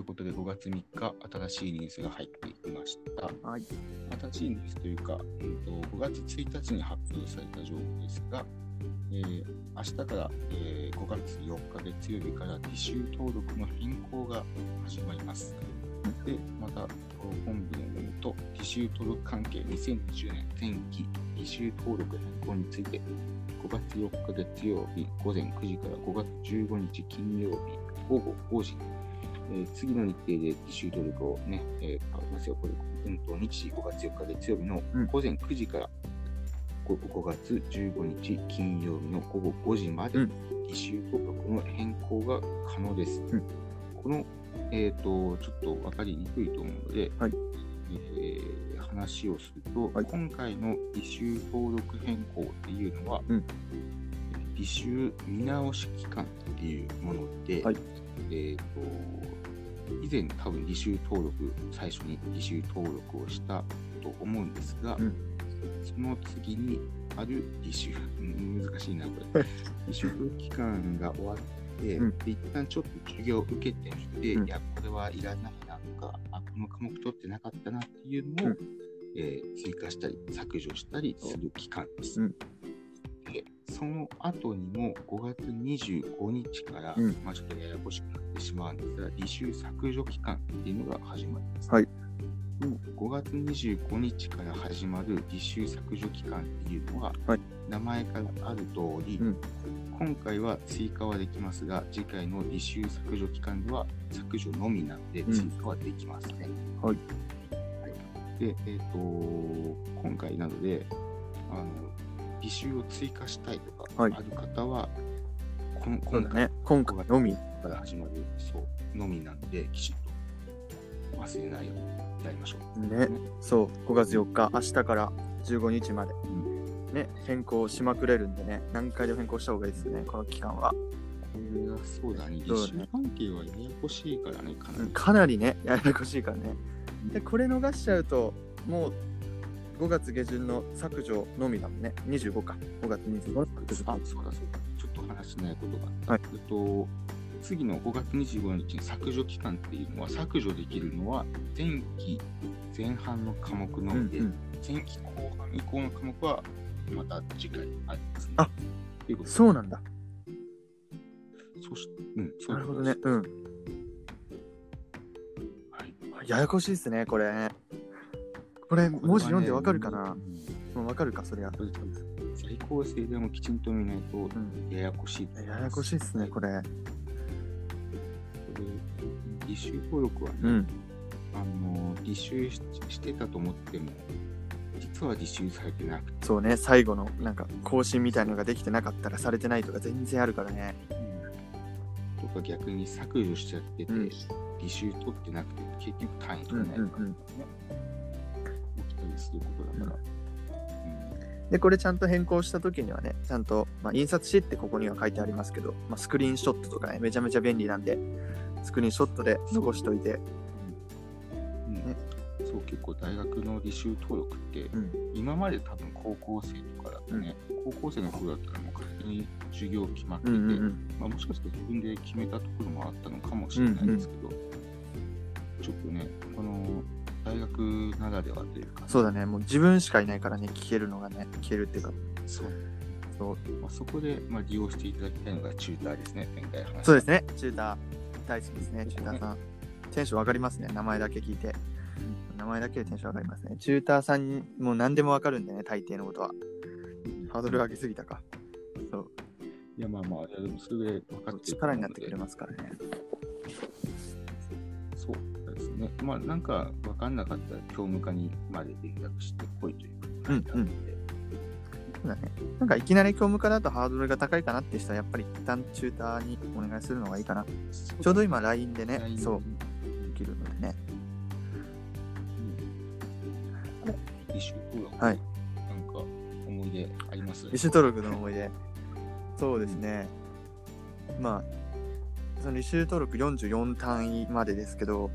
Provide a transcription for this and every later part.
いうことで5月3日、新しいニュースが入ってきました。はい。新しいニュースというか、うんと5月1日に発表された情報ですが、えー明日から、えー5月4日月曜日から履修登録の変更が始まります。で、また、本部によると、履修登録関係2020年前期履修登録変更について、5月4日月曜日午前9時から5月15日金曜日午後5時、えー次の日程で履修登録をね、えー変わりますよ。これ、うんと、日時5月4日月曜日のうん。午前9時から5 5月15日金曜日の午後5時まで、うん。履修登録の変更が可能です。うん。この、えー、とちょっと分かりにくいと思うので、はい。えー話をすると、はい。今回の履修登録変更っていうのは、うん。履修見直し期間っていうもので、はい。えー、と以前多分履修登録最初に履修登録をしたと思うんですが、うん。その次にある履修、うん難しいな、これ。履修期間が終わって、うん。で一旦ちょっと授業を受けてみて、うん。いや、これはいらないなとか、あ、この科目取ってなかったなっていうのを、うん。えー追加したり、削除したりする期間です。うんでその後にも5月25日から、うん。まあちょっとややこしくなってしまうんですが、履修削除期間っていうのが始まります。はい。5月25日から始まる履修削除期間っていうのは、はい。名前からある通り、うん。今回は追加はできますが、次回の履修削除期間では削除のみなので、うん。追加はできますね。はい。はい。で、えっ、と、今回なので、あの、履修を追加したいとか、はいある方は、この今回そうだね。今回のみ。から始まる、そう、のみなので、きちっと忘れないようにやりましょう。ね。そう。5月4日、明日から15日まで。ね。変更しまくれるんでね。何回でも変更した方がいいですね。この期間は。これはそうだね、そうだね履修関係はややこしいからね、かなり。かなりね、ややこしいからね。で、これ逃しちゃうと、もう5月下旬の削除のみだもんね。25か。5月25日。あ、そうだそうだ。ちょっと話しないことがあった。はいえっと、次の5月25日に削除期間っていうのは、削除できるのは前期前半の科目のみで、うんうん前期後半以降の科目はまた次回ありますね。あいうことそうなんだ。そしうん、そうないるほどね。うん。はい。ややこしいですね、これ。これ、文字読んでわかるかな？うんわかるか、そりゃ。最高生でもきちんと見ないとうん。ややこしいと思います。ややこしいですね、これ。これ履修登録はね、うん。あの履修ししてたと思っても、実は履修されてなくて、そうね、最後のなんか更新みたいなのができてなかったらされてないとか全然あるからね。とか逆に削除しちゃってて、うん履修取ってなくて、結局単位うん取れないとかね、うんうん。起きたりすることだから。で、これちゃんと変更した時にはね、ちゃんと、まあ、印刷しってここには書いてありますけど、まあ、スクリーンショットとかね、めちゃめちゃ便利なんで、スクリーンショットで残しといて、うん。ね。そう結構大学の履修登録って、うん。今まで多分高校生とかだとね、高校生の頃だったらもう勝手に授業決まってて、うんうんうん。まあ、もしかしたら自分で決めたところもあったのかもしれないですけど、ちょっとね、この大学ならではというか、そうだね、もう自分しかいないからね、聞けるのがね、聞けるっていうか、そうそうまあ、そこで、まあ、利用していただきたいのがチューターですね、前回話したそうですね、チューター、大好きですね、チューターさん。テンション上がりますね、名前だけ聞いて。名前だけでテンション上がりますね。チューターさんにもう何でもわかるんでね、大抵のことは。ハードル上げすぎたか。そう。いや、まあまあ、いやでもそれで分かってる力になってくれますからね。そうね。まあ、なんか分かんなかったら、教務課にまで連絡してこいということになったので、そうだね。なんかいきなり教務課だとハードルが高いかなって人はやっぱり一旦チューターにお願いするのがいいかな。ちょうど今 LINE でね、LINE そう、できるのでね。うん履修登録、はいなんか思い出あります？履修登録の思い出。そうですね。まあ、その履修登録44単位までですけど、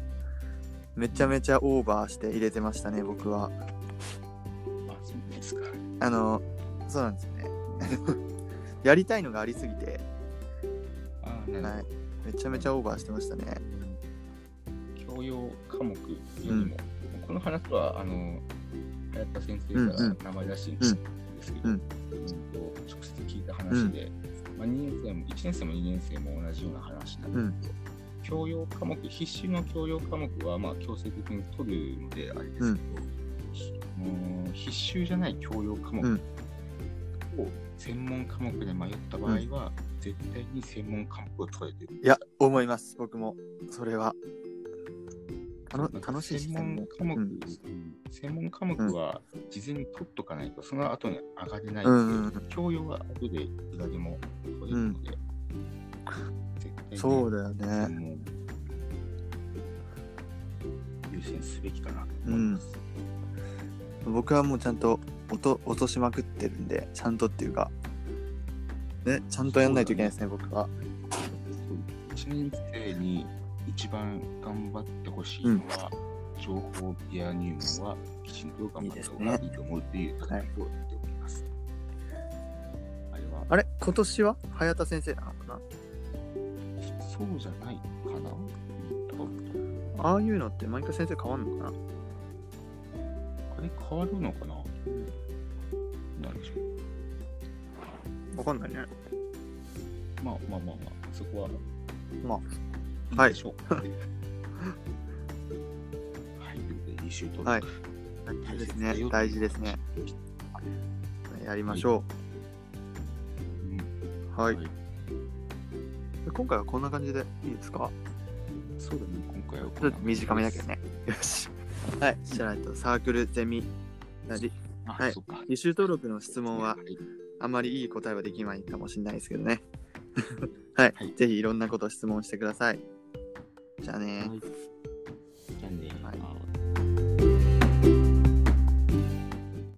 めちゃめちゃオーバーして入れてましたね、僕は。あ、そうですか。あの、そうなんですよね。やりたいのがありすぎて、あはい、めちゃめちゃオーバーしてましたね。養科目よりも、この話は、あの、早田先生から名前出しにしたんですけど、うん。うんと直接聞いた話で、まあ、2年生も、1年生も2年生も同じような話なんですけど、教養科目、必修の教養科目は、まあ、強制的に取るのであれですけど、もう必修じゃない教養科目うんを専門科目で迷った場合は、絶対に専門科目を取れてる。いや、思います。僕も。それは。楽しいし専門科目、うんうん専門科目は事前に取っとかないと、その後に上がれないうんうん教養は後でいくらでも取れるので、絶対にそうだよね。もう優先すべきかなと思います。僕はもうちゃんと落と落としまくってるんで、ちゃんとっていうか、ね、ちゃんとやんないといけないですね、僕は。1年生に一番頑張ってほしいのは、情報ペア入門はきちんと頑張った方がいいと思うという戦いをやっております。あれは、あれ？今年は？早田先生なのかな？そうじゃないかな？ああいうのって毎回先生変わんのかな？あれ変わるのかな？なんでしょう。わかんないね。まあまあまあまあ、そこは、まあ、はいいいでしょう。はい。履修登録。はい大事ですね。大事ですね。やりましょうんう。はい。今回はこんな感じでいいですか？そうだね、今回はちょっと短めだけどね。よし。はい。じゃあ、えっとサークルゼミなり、あ、はいそっか。履修登録の質問ははいあまりいい答えはできないかもしれないですけどね。はい、はいぜひいろんなこと質問してください。じゃあねはい